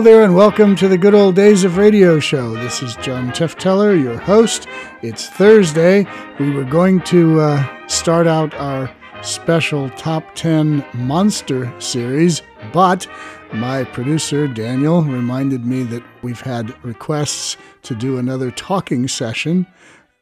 Hello there, and welcome to the Good Old Days of Radio show. This is John Tefteller, your host. It's Thursday. We were going to uh, start out our special Top 10 Monster series, but my producer, Daniel, reminded me that we've had requests to do another talking session.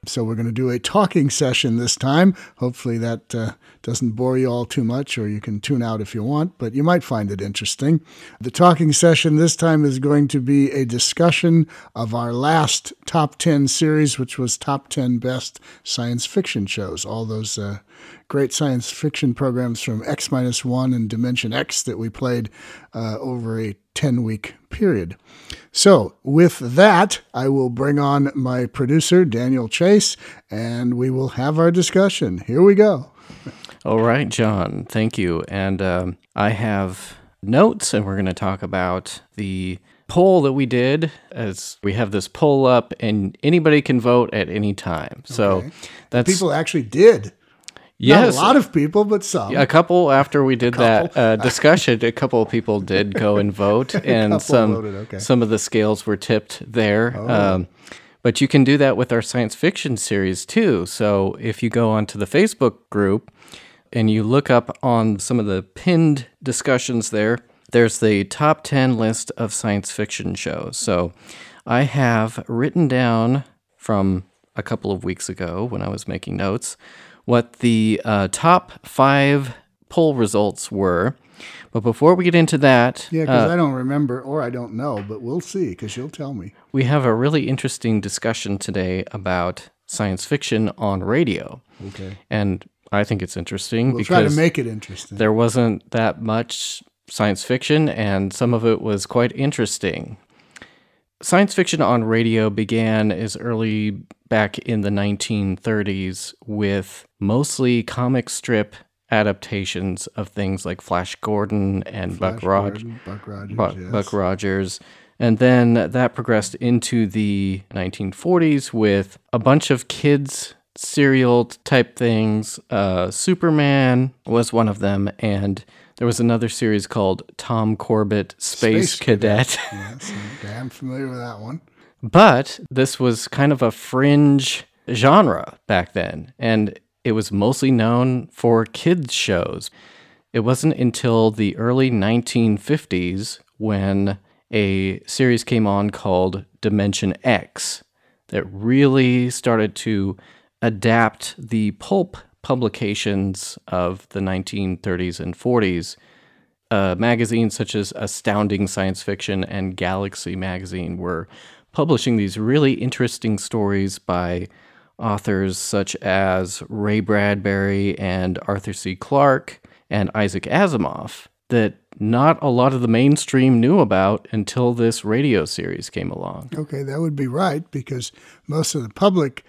So we're going to do a talking session this time. Hopefully that uh, doesn't bore you all too much, or you can tune out if you want, but you might find it interesting. The talking session this time is going to be a discussion of our last top 10 series, which was top 10 best science fiction shows. All those uh, great science fiction programs from X minus one and Dimension X that we played uh, over a 10 week period. So, with that, I will bring on my producer, Daniel Chase, and we will have our discussion. Here we go. All right, John, thank you. And um, I have notes, and we're going to talk about the poll that we did as we have this poll up and anybody can vote at any time. So Okay. that's People actually did. Yes, Not a lot of people, but some. a couple after we did that uh, discussion, a couple of people did go and vote, and some voted, okay. Oh. some of the scales were tipped there. Um, but you can do that with our science fiction series too. So if you go onto the Facebook group and you look up on some of the pinned discussions there, there's the top 10 list of science fiction shows. So I have written down from a couple of weeks ago when I was making notes what the uh, top five poll results were. But before we get into that, Yeah, because I don't remember or I don't know, but we'll see because you'll tell me. we have a really interesting discussion today about science fiction on radio. Okay. And I think it's interesting We'll try to because make it interesting. there wasn't that much science fiction, and some of it was quite interesting. Science fiction on radio began as early back in the 1930s with mostly comic strip adaptations of things like Flash Gordon and Buck Rogers. Gordon, Buck Rogers. Buck, yes. Buck Rogers. And then that progressed into the 1940s with a bunch of kids' serial type things. Uh, Superman was one of them, and there was another series called Tom Corbett Space, Space Cadet. Yes, I'm damn familiar with that one. but this was kind of a fringe genre back then, and it was mostly known for kids' shows. It wasn't until the early 1950s when a series came on called Dimension X that really started to adapt the pulp publications of the 1930s and 40s. Uh, magazines such as Astounding Science Fiction and Galaxy Magazine were publishing these really interesting stories by authors such as Ray Bradbury and Arthur C. Clarke and Isaac Asimov that not a lot of the mainstream knew about until this radio series came along. Okay, that would be right because most of the public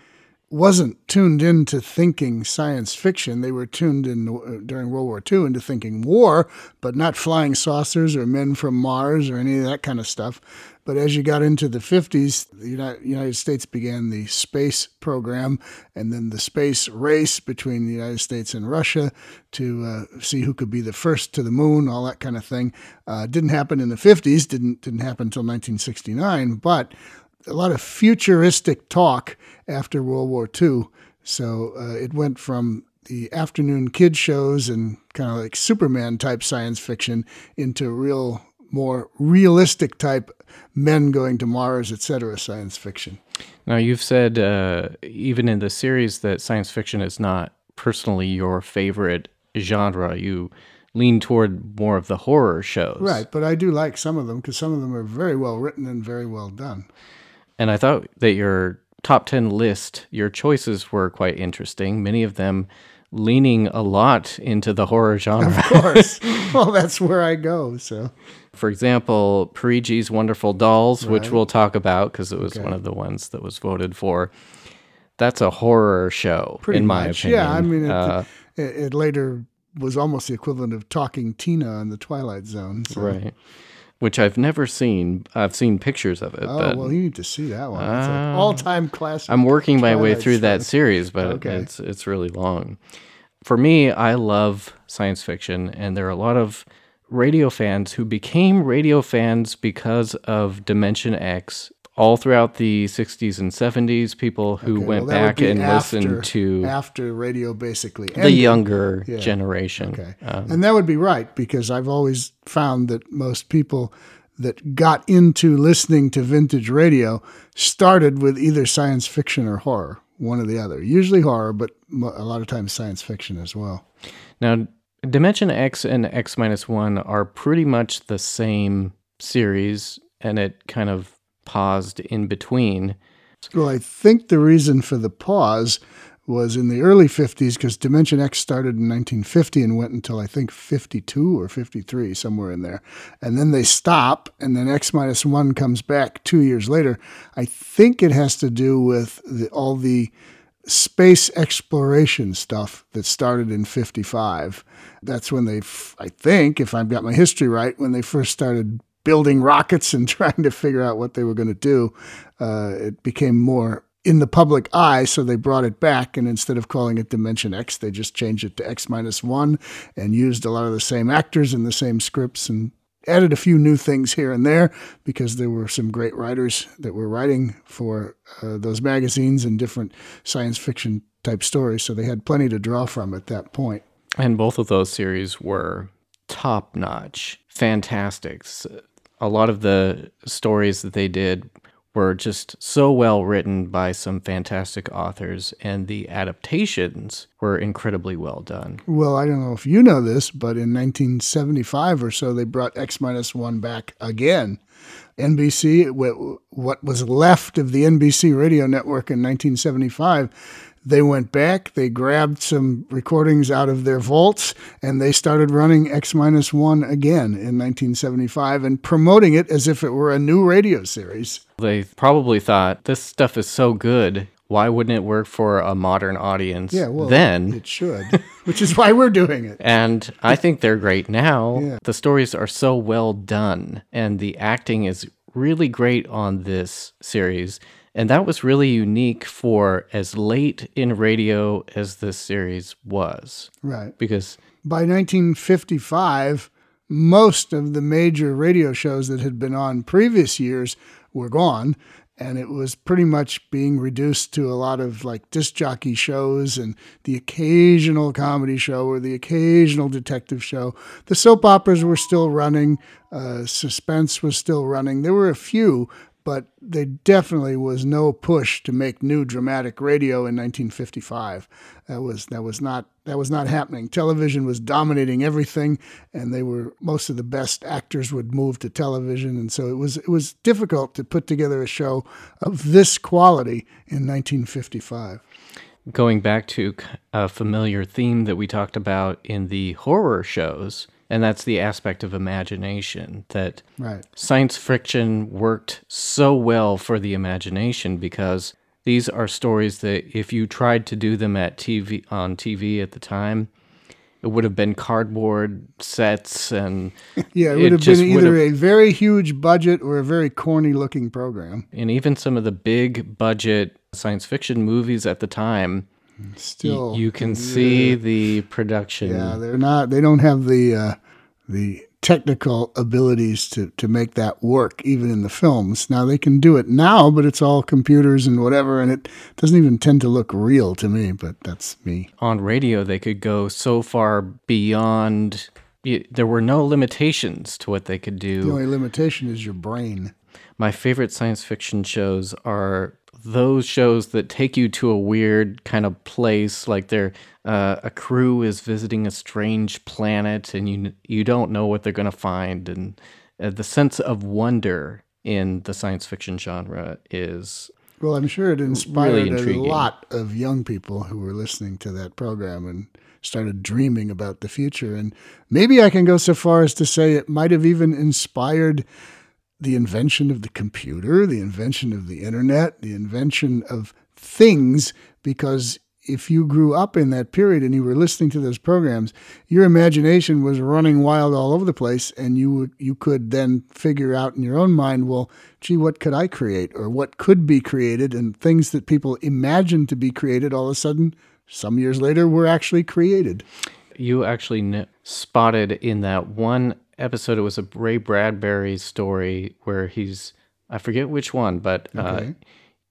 wasn't tuned into thinking science fiction. They were tuned in uh, during World War II into thinking war, but not flying saucers or men from Mars or any of that kind of stuff. But as you got into the 50s, the United, States began the space program and then the space race between the United States and Russia to uh, see who could be the first to the moon, all that kind of thing. Uh, didn't happen in the 50s, didn't, didn't happen until 1969, but a lot of futuristic talk after World War II. So uh, it went from the afternoon kid shows and kind of like Superman type science fiction into real, more realistic type men going to Mars, etc. science fiction. Now, you've said uh, even in the series that science fiction is not personally your favorite genre. You lean toward more of the horror shows. Right, but I do like some of them because some of them are very well written and very well done. And I thought that your top 10 list, your choices were quite interesting. Many of them leaning a lot into the horror genre. Of course. well, that's where I go. So For example, Perigi's Wonderful Dolls, which we'll talk about because it was one of the ones that was voted for. That's a horror show, pretty in my much, opinion. yeah. I mean, it, Uh, it, it later was almost the equivalent of talking Tina on the Twilight Zone. So. right. Which I've never seen. I've seen pictures of it, Oh but well, you need to see that one. It's an ah. all-time classic. I'm working my way through that series, but Okay. it's it's really long. For me, I love science fiction, and there are a lot of radio fans who became radio fans because of Dimension X. All throughout the 60s and 70s, people who Okay, went well, back and after- listened to after radio basically the younger Yeah. generation. Okay. Um, and that would be right because I've always found that most people that got into listening to vintage radio started with either science fiction or horror, one or the other. Usually horror, but a lot of times science fiction as well. Now, Dimension X and X minus one are pretty much the same series, and it kind of paused in between. Well, I think the reason for the pause was in the early 50s because Dimension X started in 1950 and went until I think 52 or 53, somewhere in there. And then they stop, and then X minus one comes back two years later. I think it has to do with the, all the space exploration stuff that started in 55. That's when they, I think, if I've got my history right, when they first started building rockets and trying to figure out what they were going to do. Uh, it became more in the public eye, so they brought it back. And instead of calling it Dimension X, they just changed it to X minus one and used a lot of the same actors and the same scripts and added a few new things here and there because there were some great writers that were writing for uh, those magazines and different science fiction type stories. So they had plenty to draw from at that point. And both of those series were top notch, fantastic. A lot of the stories that they did were just so well written by some fantastic authors, and the adaptations were incredibly well done. Well, I don't know if you know this, but in 1975 or so, they brought X minus one back again. NBC, what was left of the NBC radio network in 1975, they went back, they grabbed some recordings out of their vaults, and they started running X minus one again in 1975 and promoting it as if it were a new radio series. They probably thought this stuff is so good. Why wouldn't it work for a modern audience Yeah, well, then? it should, which is why we're doing it. And I think they're great now. Yeah. The stories are so well done, and the acting is really great on this series. And that was really unique for as late in radio as this series was. Right. Because by 1955, most of the major radio shows that had been on previous years were gone. And it was pretty much being reduced to a lot of like disc jockey shows and the occasional comedy show or the occasional detective show. The soap operas were still running, uh, suspense was still running. There were a few, but there definitely was no push to make new dramatic radio in 1955. That was that was not that was not happening. Television was dominating everything, and they were most of the best actors would move to television, and so it was it was difficult to put together a show of this quality in 1955. going back to a familiar theme that we talked about in the horror shows, and that's the aspect of imagination that Right. science fiction worked so well for the imagination because these are stories that if you tried to do them at TV on TV at the time, it would have been cardboard sets and Yeah, it It would have just been either a very huge budget or a very corny looking program. and even some of the big budget science fiction movies at the time Still, you can see the production Yeah, they're not. They don't have the uh, the technical abilities to to make that work, even in the films. Now they can do it now, but it's all computers and whatever, and it doesn't even tend to look real to me. But that's me. on radio they could go so far beyond there were no limitations to what they could do The only limitation is your brain. My favorite science fiction shows are those shows that take you to a weird kind of place, like they're uh, a crew is visiting a strange planet, and you you don't know what they're going to find, and uh, the sense of wonder in the science fiction genre is Well, I'm sure it inspired a lot of young people who were listening to that program and started dreaming about the future. And maybe I can go so far as to say it might have even inspired the invention of the computer, the invention of the internet, the invention of things, because if you grew up in that period and you were listening to those programs, your imagination was running wild all over the place, and you you could then figure out in your own mind, well, gee, what could I create, or what could be created, and things that people imagined to be created, all of a sudden, some years later, were actually created. you actually spotted in that one episode. It was a Ray Bradbury story where he's I forget which one, but Okay.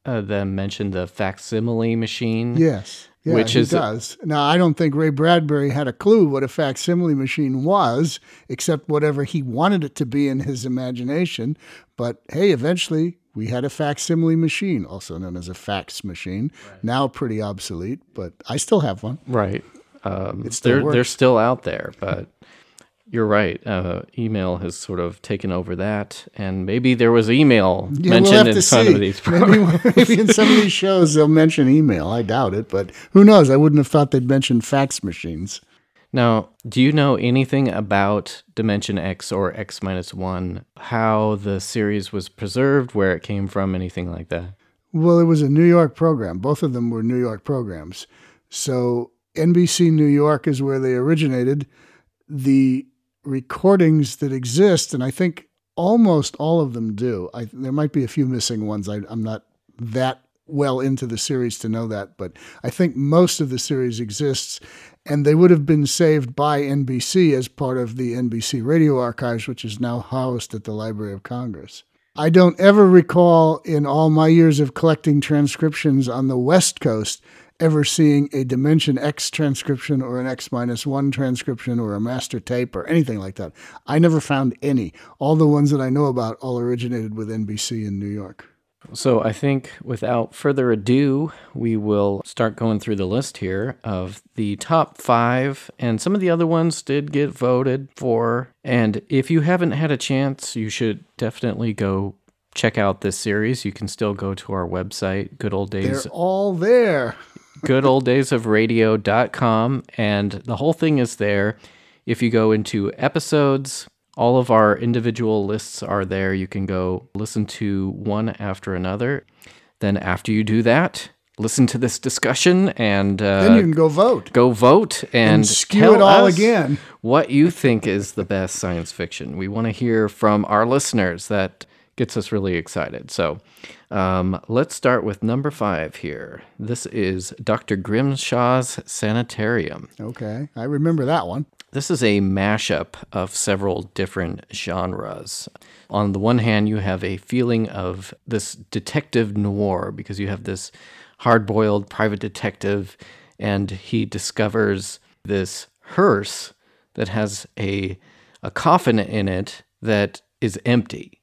uh, uh, them mentioned the facsimile machine. Yes. Yeah, Which is- does. Now, I don't think Ray Bradbury had a clue what a facsimile machine was, except whatever he wanted it to be in his imagination. But hey, eventually we had a facsimile machine, also known as a fax machine. Now pretty obsolete, but I still have one. Right. Um, It still they're they're still out there, but you're right. Uh, email has sort of taken over that, and maybe there was email Yeah, mentioned we'll in some see. of these. programs. maybe, maybe in some of these shows they'll mention email. I doubt it, but who knows? I wouldn't have thought they'd mention fax machines. Now, do you know anything about Dimension X or X minus one? How the series was preserved, where it came from, anything like that? Well, it was a New York program. Both of them were New York programs. So NBC New York is where they originated. The recordings that exist, and I think almost all of them do. I, there might be a few missing ones. I, I'm not that well into the series to know that, but I think most of the series exists, and they would have been saved by NBC as part of the NBC Radio Archives, which is now housed at the Library of Congress. I don't ever recall in all my years of collecting transcriptions on the West Coast ever seeing a Dimension X transcription or an X minus one transcription or a master tape or anything like that. I never found any. All the ones that I know about all originated with NBC in New York. So I think without further ado, we will start going through the list here of the top five, and some of the other ones did get voted for. And if you haven't had a chance, you should definitely go check out this series. You can still go to our website, Good Old days. They're all there. goodolddaysofradio.com, and the whole thing is there. If you go into episodes, all of our individual lists are there. You can go listen to one after another. Then, after you do that, listen to this discussion and uh, Then you can go vote go vote and, and skew tell it all us again. what you think is the best science fiction. We want to hear from our listeners. That gets us really excited. So um, let's start with number five here. This is Dr. Grimshaw's Sanitarium. Okay, I remember that one. This is a mashup of several different genres. On the one hand, you have a feeling of this detective noir because you have this hard boiled private detective and he discovers this hearse that has a, a coffin in it that is empty.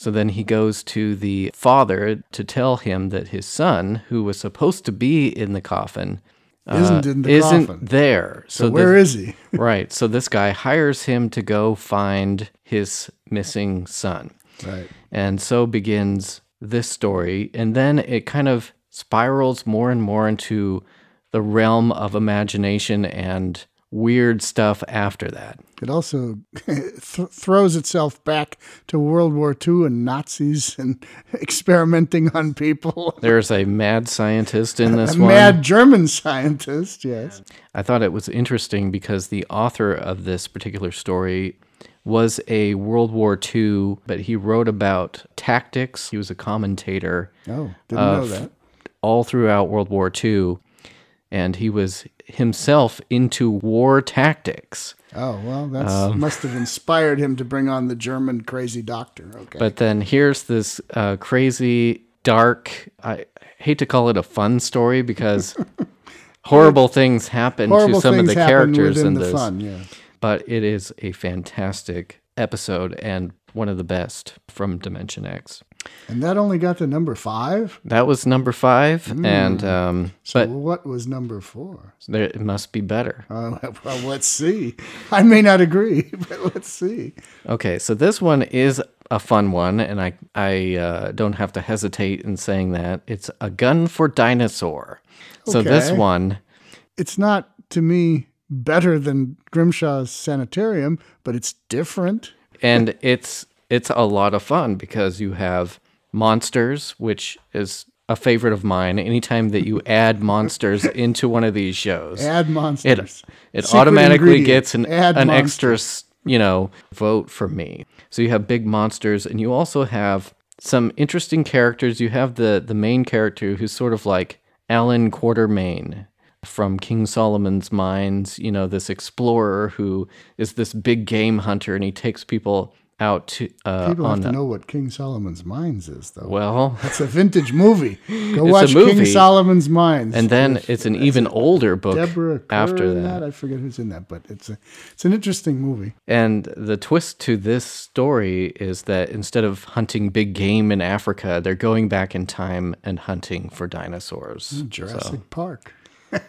So then he goes to the father to tell him that his son, who was supposed to be in the coffin, uh, Isn't in the isn't coffin. there. So, the- where is he? right. So this guy hires him to go find his missing son. Right. And so begins this story. And then it kind of spirals more and more into the realm of imagination and weird stuff after that. It also th- throws itself back to World War II and Nazis and experimenting on people. There's a mad scientist in this A one. mad German scientist, yes. I thought it was interesting because the author of this particular story was a World War II, but he wrote about tactics. He was a commentator Oh, didn't know that. all throughout World War II, and he was himself into war tactics. Oh, well, that um, must have inspired him to bring on the German crazy doctor. Okay. But then here's this uh, crazy, dark, I hate to call it a fun story because horrible things happen Horrible to some of the characters in the this. fun, yeah. But it is a fantastic episode and one of the best from Dimension X. And that only got to number five. That was number five, and um. So but what was number four? there, it must be better. Uh, well, let's see. I may not agree, but let's see. Okay, so this one is a fun one, and I I uh, don't have to hesitate in saying that it's a gun for dinosaur. So this one, It's not to me better than Grimshaw's Sanitarium, but it's different. and it's it's a lot of fun because you have monsters, which is a favorite of mine. Anytime that you add monsters into one of these shows, Add it monsters. it Secret automatically gets an add an monsters. extra you know vote for me. So you have big monsters, and you also have some interesting characters. You have the the main character who's sort of like Allan Quatermain, from King Solomon's Mines, you know, this explorer who is this big game hunter and he takes people out to uh, People on have to a- know what King Solomon's Mines is, though. well, It's a vintage movie. Go a watch King. Solomon's Mines. and then with it's an even older book Deborah Kerr after in that. I forget who's in that, but it's a it's an interesting movie. And the twist to this story is that instead of hunting big game in Africa, they're going back in time and hunting for dinosaurs. Jurassic Park.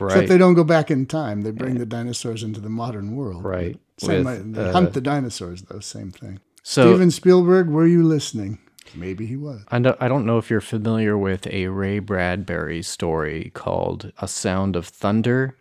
Right. Except they don't go back in time. They bring the dinosaurs into the modern world. Right. Same, With, uh, hunt the dinosaurs, though. Same thing. So Steven Spielberg, were you listening? Maybe he was. I don't, I don't know if you're familiar with a Ray Bradbury story called A Sound of Thunder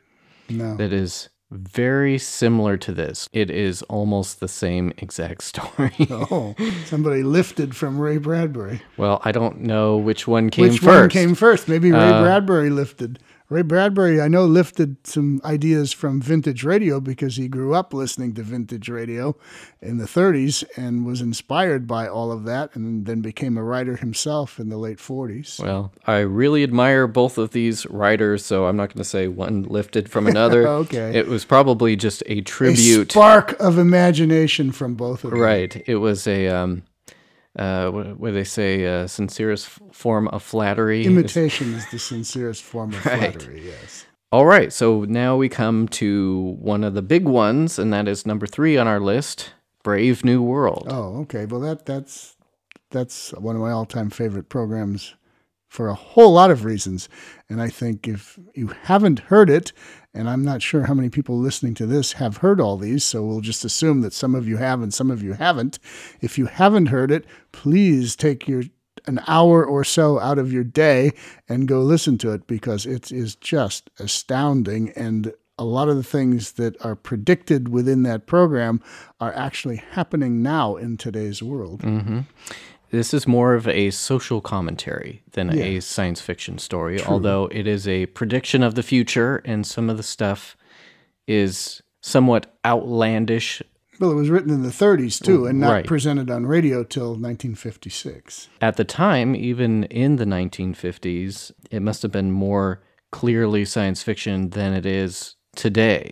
No. that is very similar to this. It is almost the same exact story. Oh, somebody lifted from Ray Bradbury. well, I don't know which one came Which first. Uh, one came first? Maybe Ray Bradbury lifted. Ray Bradbury, I know, lifted some ideas from vintage radio because he grew up listening to vintage radio in the 30s and was inspired by all of that and then became a writer himself in the late 40s. Well, I really admire both of these writers, so I'm not going to say one lifted from another. Okay. It was probably just a A tribute. spark of imagination from both of them. Right. It was a, um, uh, what they say, uh, sincerest form of flattery. Imitation is the sincerest form of Right. flattery, yes. All right. So now we come to one of the big ones, and that is number three on our list Brave New World. Oh, okay. Well, that that's that's one of my all-time favorite programs for a whole lot of reasons. And I think if you haven't heard it, and I'm not sure how many people listening to this have heard all these, so we'll just assume that some of you have and some of you haven't. If you haven't heard it, please take your an hour or so out of your day and go listen to it because it is just astounding and a lot of the things that are predicted within that program are actually happening now in today's world. Mm-hmm. This is more of a social commentary than a science fiction story, although it is a prediction of the future, and some of the stuff is somewhat outlandish. Well, it was written in the 30s too, and not Right. presented on radio till 1956. At the time, even in the 1950s, it must have been more clearly science fiction than it is today.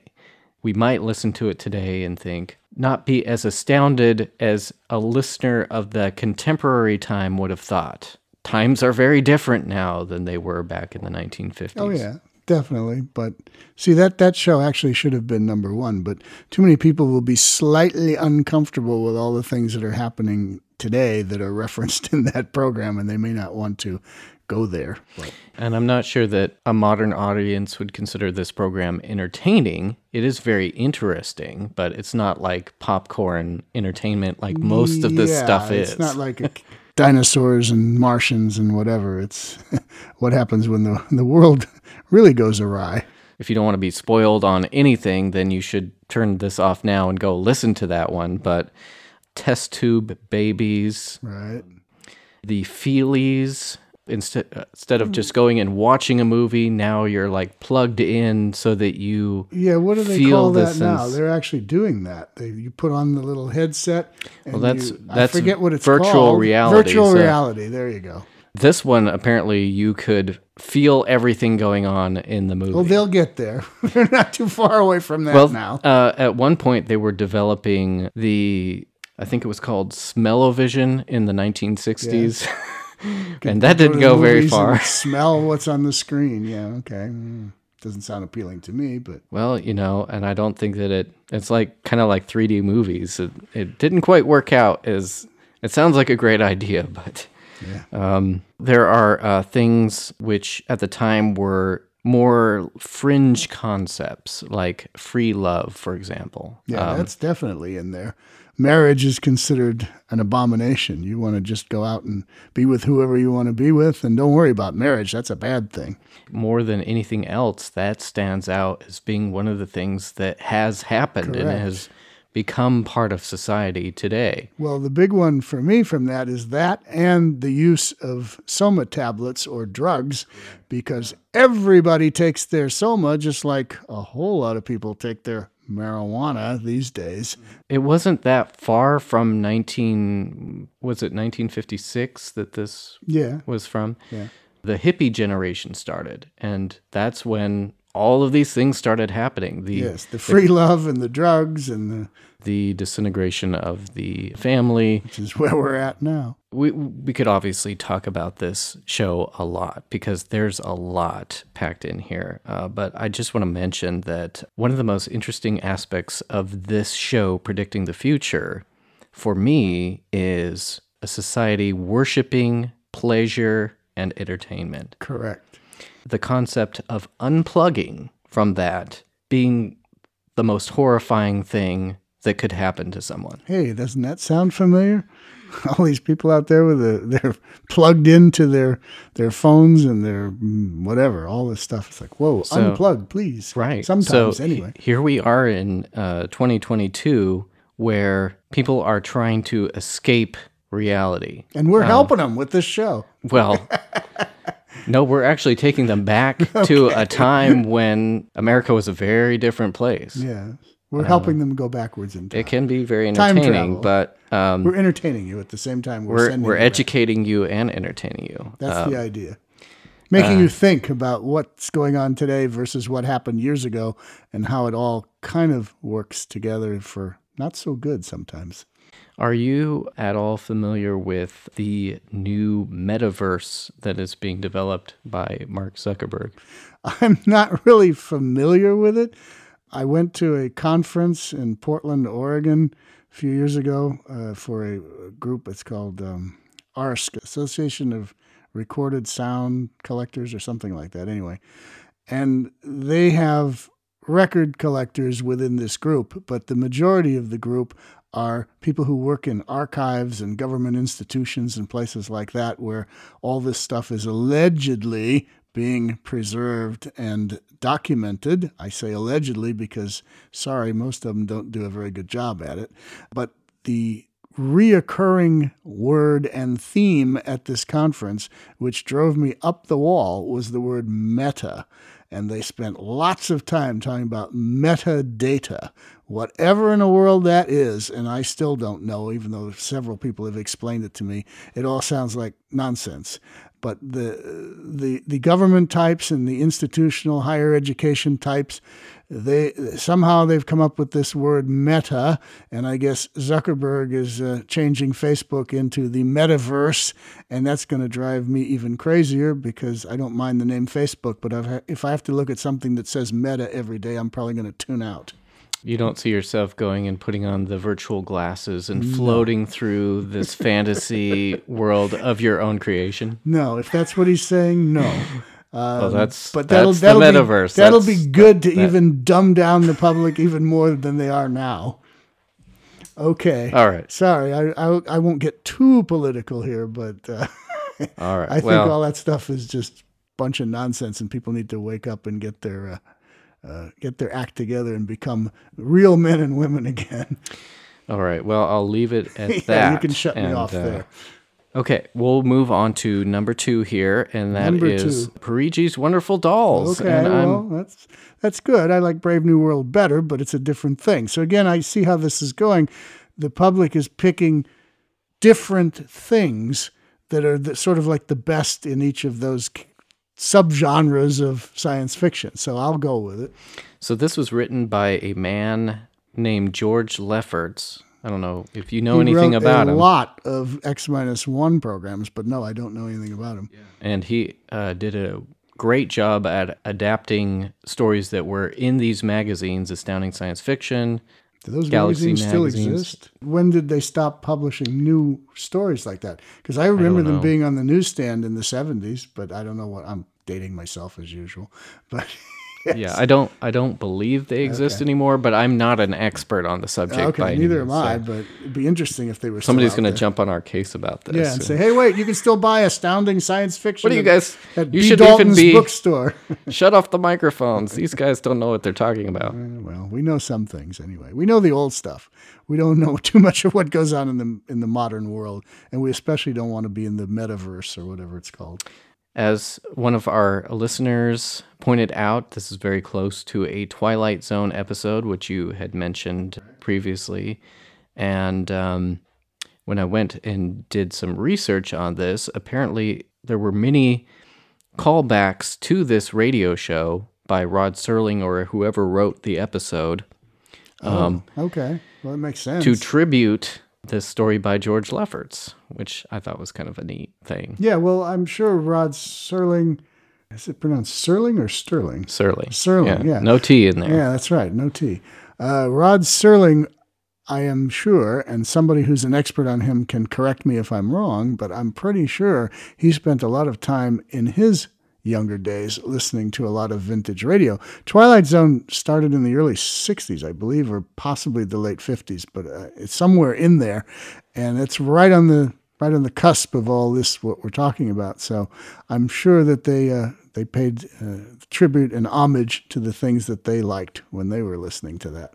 We might listen to it today and think, not be as astounded as a listener of the contemporary time would have thought. Times are very different now than they were back in the 1950s. Oh yeah, definitely. But see that that show actually should have been number one. But too many people will be slightly uncomfortable with all the things that are happening today that are referenced in that program, and they may not want to go there. But And I'm not sure that a modern audience would consider this program entertaining. It is very interesting, but it's not like popcorn entertainment like most of this Yeah, stuff is. It's not like a, dinosaurs and Martians and whatever. It's what happens when the the world really goes awry. if you don't want to be spoiled on anything, then you should turn this off now and go listen to that one. But test tube babies, Right. the feelies. Instead, uh, instead of just going and watching a movie, now you're like plugged in so that you Yeah, what do they call the that now? They're actually doing that. They, you put on the little headset. And Well, that's- you, I forget what it's virtual called. reality, Virtual so- reality. There you go. This one apparently you could feel everything going on in the movie. Well, they'll get there. They're not too far away from that Well, now. Uh, at one point they were developing the I think it was called Smell-O-Vision in the 1960s. and that didn't go very far. Smell what's on the screen. Yeah, okay. Mm, Doesn't sound appealing to me, but Well, you know, and I don't think that it it's like kind of like 3D movies. It, it didn't quite work out as it sounds like a great idea, but um, there are uh, things which at the time were more fringe concepts, like free love, for example. yeah, Um, that's definitely in there. Marriage is considered an abomination. You want to just go out and be with whoever you want to be with, and don't worry about marriage. That's a bad thing. more than anything else, that stands out as being one of the things that has happened and has become part of society today. Well, the big one for me from that is that and the use of soma tablets or drugs because everybody takes their soma just like a whole lot of people take their marijuana these days. It wasn't that far from 19 was it 1956 that this Yeah. was from? Yeah. the hippie generation started. And that's when all of these things started happening. The Yes, the free love and the drugs and the the disintegration of the family. which is where we're at now. We we could obviously talk about this show a lot because there's a lot packed in here. Uh, but I just want to mention that one of the most interesting aspects of this show, predicting the future, for me, is a society worshiping pleasure and entertainment. Correct. The concept of unplugging from that being the most horrifying thing that could happen to someone. Hey, doesn't that sound familiar? All these people out there with the they're plugged into their their phones and their mm, whatever, all this stuff. It's like, whoa, So- unplug, please. Right. Sometimes so anyway. he- here we are in uh, 2022 where people are trying to escape reality. And we're helping them with this show. Well, no, we're actually taking them back to a time when America was a very different place. Yeah. We're helping them go backwards in time. It can be very entertaining, but um, we're entertaining you at the same time we're, we're sending we're you back. educating you and entertaining you. That's Um, the idea. Making you think about what's going on today versus what happened years ago and how it all kind of works together for not so good sometimes. Are you at all familiar with the new metaverse that is being developed by Mark Zuckerberg? I'm not really familiar with it. I went to a conference in Portland, Oregon, a few years ago uh, for a, group. It's called um, ARSC, Association of Recorded Sound Collectors, or something like that. Anyway, and they have record collectors within this group, but the majority of the group are people who work in archives and government institutions and places like that where all this stuff is allegedly being preserved and documented. I say allegedly because, sorry, most of them don't do a very good job at it. But the reoccurring word and theme at this conference, which drove me up the wall, was the word meta. And they spent lots of time talking about metadata, whatever in the world that is. And I still don't know, even though several people have explained it to me. It all sounds like nonsense. But the, the, the government types and the institutional higher education types, they somehow they've come up with this word meta, and I guess Zuckerberg is uh, changing Facebook into the metaverse, and that's going to drive me even crazier because I don't mind the name Facebook, but I've, if I have to look at something that says meta every day, I'm probably going to tune out. You don't see yourself going and putting on the virtual glasses and floating through this fantasy world of your own creation. No, if that's what he's saying, no. Well, that's But that'll that's that'll the be metaverse. that'll That's- be good to even dumb down the public even more than they are now. Okay. All right. Sorry, I, I I won't get too political here, but uh, All right. I think well, all that stuff is just bunch of nonsense, and people need to wake up and get their uh, uh, get their act together and become real men and women again. all right. Well, I'll leave it at yeah, that. you can shut me off uh, there. Okay, we'll move on to number two here, and that Number is two. Perigi's Wonderful Dolls. Okay, and I'm- well, that's that's good. I like Brave New World better, but it's a different thing. So again, I see how this is going. The public is picking different things that are the, sort of like the best in each of those subgenres of science fiction. So I'll go with it. so this was written by a man named George Lefferts. I don't know if you know He anything wrote about a him. lot of X minus one programs, but no, I don't know anything about him. and he uh, did a great job at adapting stories that were in these magazines astounding science fiction Do those Galaxy magazines still magazines. exist? When did they stop publishing new stories like that? Because I remember them being on the newsstand in the 70s, but I don't know what I'm dating myself as usual. But yeah i don't i don't believe they exist anymore but i'm not an expert on the subject by okay, any neither am means, so I, but it'd be interesting if they were somebody's still going to jump on our case about this. Yeah, and so- say, hey, wait, you can still buy astounding science fiction. What do you guys- At you B. should even Dalton's be- bookstore. shut off the microphones these guys don't know what they're talking about uh, well, we know some things anyway. We know the old stuff. We don't know too much of what goes on in the in the modern world, and we especially don't want to be in the metaverse or whatever it's called. As one of our listeners pointed out, this is very close to a Twilight Zone episode, which you had mentioned previously. And um, when I went and did some research on this, apparently there were many callbacks to this radio show by Rod Serling or whoever wrote the episode um, Okay. Well, that makes sense. to tribute this story by George Lefferts, which I thought was kind of a neat thing. yeah, well, I'm sure Rod Serling, is it pronounced Serling or Sterling? Serling. Serling, yeah. No T in there. Yeah, that's right. No T. Uh, Rod Serling, I am sure, and somebody who's an expert on him can correct me if I'm wrong, but I'm pretty sure he spent a lot of time in his younger days listening to a lot of vintage radio. Twilight Zone started in the early 60s, I believe, or possibly the late 50s, but uh, it's somewhere in there, and it's right on the right on the cusp of all this what we're talking about. So I'm sure that they uh, they paid uh, tribute and homage to the things that they liked when they were listening to that.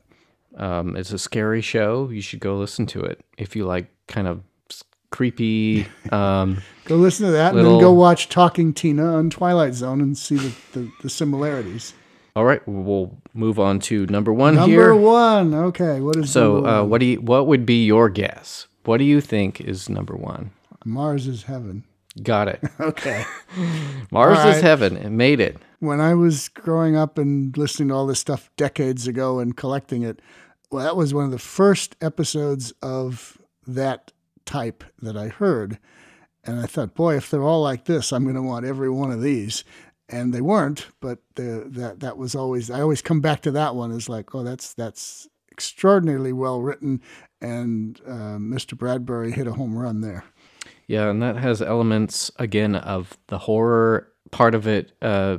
Um, it's a scary show. You should go listen to it if you like kind of creepy. Um, Go listen to that, and then go watch Talking Tina on Twilight Zone and see the, the, the similarities. all right, we'll move on to number one Number here. one. Okay, what is So, uh, what do you? What would be your guess? What do you think is number one? Mars is heaven. Got it. Okay. Mars All is heaven. It made it. when I was growing up and listening to all this stuff decades ago and collecting it, well, that was one of the first episodes of that type that I heard. And I thought, boy, if they're all like this, I'm going to want every one of these. And they weren't, but the, that that was always I always come back to that one as like, oh, that's that's extraordinarily well written, and uh, Mr. Bradbury hit a home run there. Yeah, and that has elements again of the horror part of it, uh,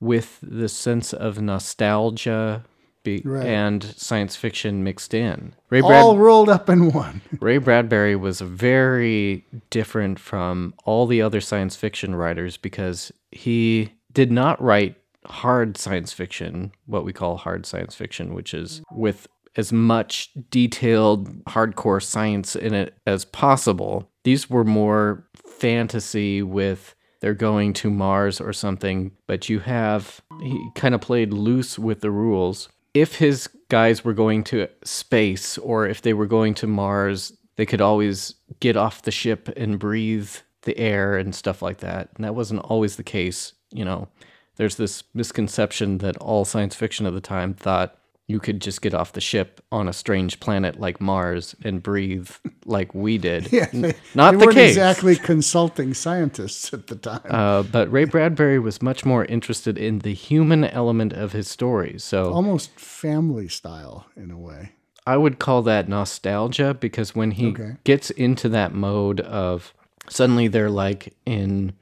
with the sense of nostalgia be- Right. and science fiction mixed in. Ray Brad- All rolled up in one. Ray Bradbury was very different from all the other science fiction writers because he did not write hard science fiction, what we call hard science fiction, which is with as much detailed hardcore science in it as possible. These were more fantasy with they're going to Mars or something, but you have he kind of played loose with the rules. If his guys were going to space or if they were going to Mars, they could always get off the ship and breathe the air and stuff like that. And that wasn't always the case, you know. There's this misconception that all science fiction of the time thought you could just get off the ship on a strange planet like Mars and breathe like we did. Yeah, they, Not they the weren't case. exactly consulting scientists at the time. Uh, but Ray Bradbury was much more interested in the human element of his stories. So Almost family style in a way. I would call that nostalgia because when he Okay. gets into that mode of suddenly they're like in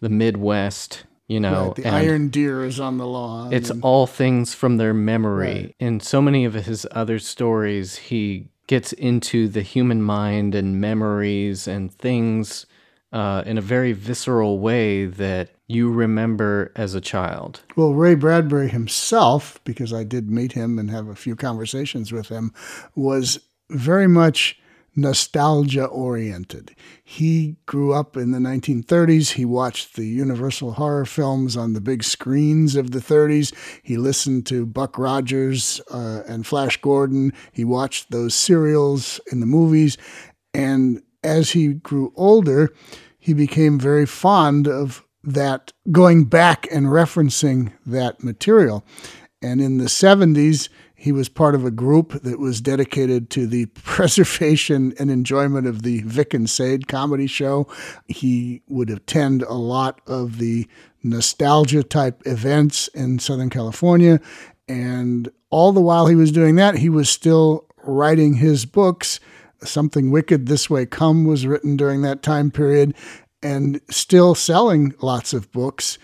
the Midwest, you know, Right, the iron deer is on the lawn. it's and- all things from their memory. Right. In so many of his other stories, he gets into the human mind and memories and things uh, in a very visceral way that you remember as a child. well, Ray Bradbury himself, because I did meet him and have a few conversations with him, was very much nostalgia oriented. He grew up in the 1930s. He watched the Universal horror films on the big screens of the 30s. He listened to Buck Rogers uh, and Flash Gordon. He watched those serials in the movies. And as he grew older, he became very fond of that, going back and referencing that material. And in the 70s, he was part of a group that was dedicated to the preservation and enjoyment of the Vic and Sade comedy show. He would attend a lot of the nostalgia type events in Southern California. And all the while he was doing that, he was still writing his books. Something Wicked This Way Come was written during that time period, and still selling lots of books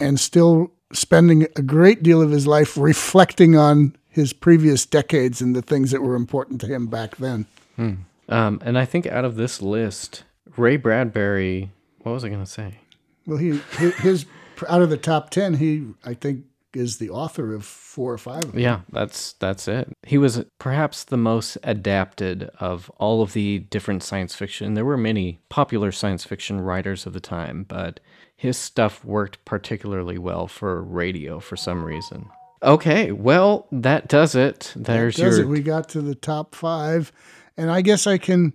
and still spending a great deal of his life reflecting on his previous decades and the things that were important to him back then. Um, and I think out of this list, Ray Bradbury, what was I going to say? Well, he his, out of the top ten, he I think is the author of four or five. Of them. Yeah, that's that's it. He was perhaps the most adapted of all of the different science fiction. There were many popular science fiction writers of the time, but his stuff worked particularly well for radio for some reason. Okay, well, that does it. There's Does your it? We got to the top five, and I guess I can,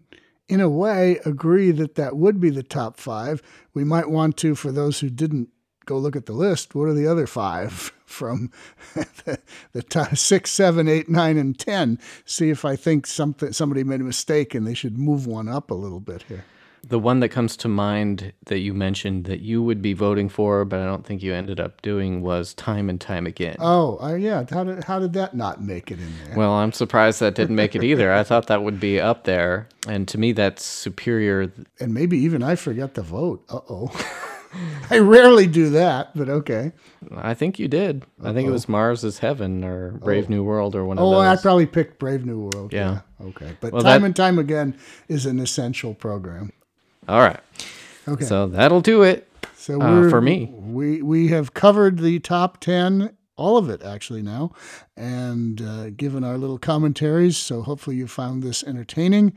in a way, agree that that would be the top five. We might want to, for those who didn't go look at the list. What are the other five from the, the t- six, seven, eight, nine, and ten? See if I think something somebody made a mistake and they should move one up a little bit here. The one that comes to mind that you mentioned that you would be voting for, but I don't think you ended up doing was Time and Time Again. Oh, uh, yeah. How did how did that not make it in there? Well, I'm surprised that didn't make it either. I thought that would be up there, and to me, that's superior. and maybe even I forgot to vote. Uh oh. I rarely do that, but okay. I think you did. I think it was Mars is Heaven or Brave New World or one of Oh, those. I probably picked Brave New World. Yeah. Okay. But Well, time that- and time again is an essential program. All right. Okay. So that'll do it. So Uh, for me. we we have covered the top ten, all of it actually now, and uh, given our little commentaries. So hopefully you found this entertaining,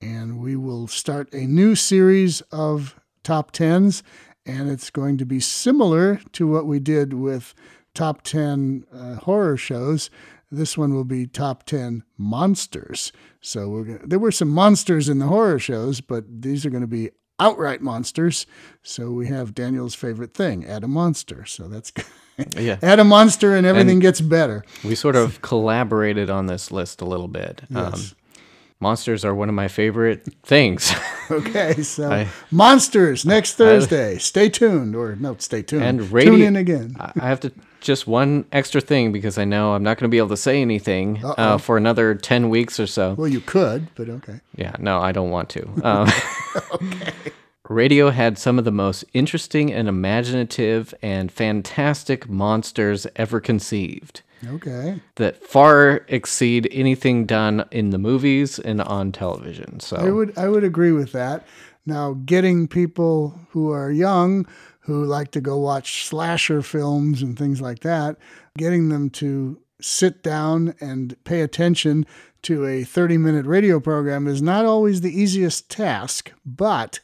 and we will start a new series of top tens, and it's going to be similar to what we did with top ten uh, horror shows. This one will be top 10 monsters. So we're gonna, there were some monsters in the horror shows, but these are going to be outright monsters. So we have Daniel's favorite thing, add a monster. So that's Yeah. add a monster and everything gets better. We sort of collaborated on this list a little bit. Um, Yes. Monsters are one of my favorite things. Okay, so I- monsters next Thursday. Stay tuned, or no, stay tuned. And Tune in again. I I have to just one extra thing because I know I'm not going to be able to say anything uh, for another 10 weeks or so. Well, you could, but okay. Yeah, no, I don't want to. Um, Radio had some of the most interesting and imaginative and fantastic monsters ever conceived Okay. that far exceed anything done in the movies and on television. So I would I would agree with that. Now, getting people who are young who like to go watch slasher films and things like that, getting them to sit down and pay attention to a 30-minute radio program is not always the easiest task, but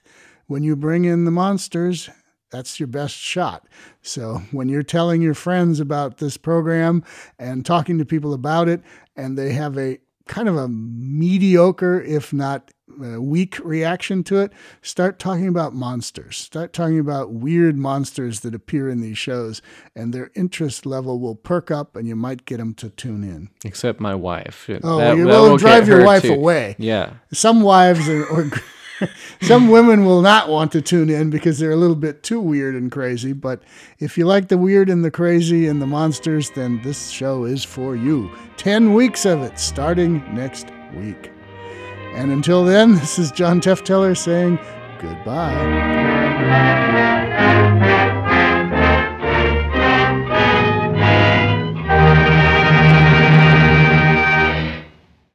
when you bring in the monsters, that's your best shot. So when you're telling your friends about this program and talking to people about it, and they have a kind of a mediocre, if not uh, weak reaction to it, start talking about monsters. Start talking about weird monsters that appear in these shows, and their interest level will perk up, and you might get them to tune in. except my wife. Oh, you will drive your wife away. Yeah. Some wives are, or some women will not want to tune in because they're a little bit too weird and crazy. But if you like the weird and the crazy and the monsters, then this show is for you. 10 weeks of it starting next week. And until then, this is John Tefteller saying goodbye.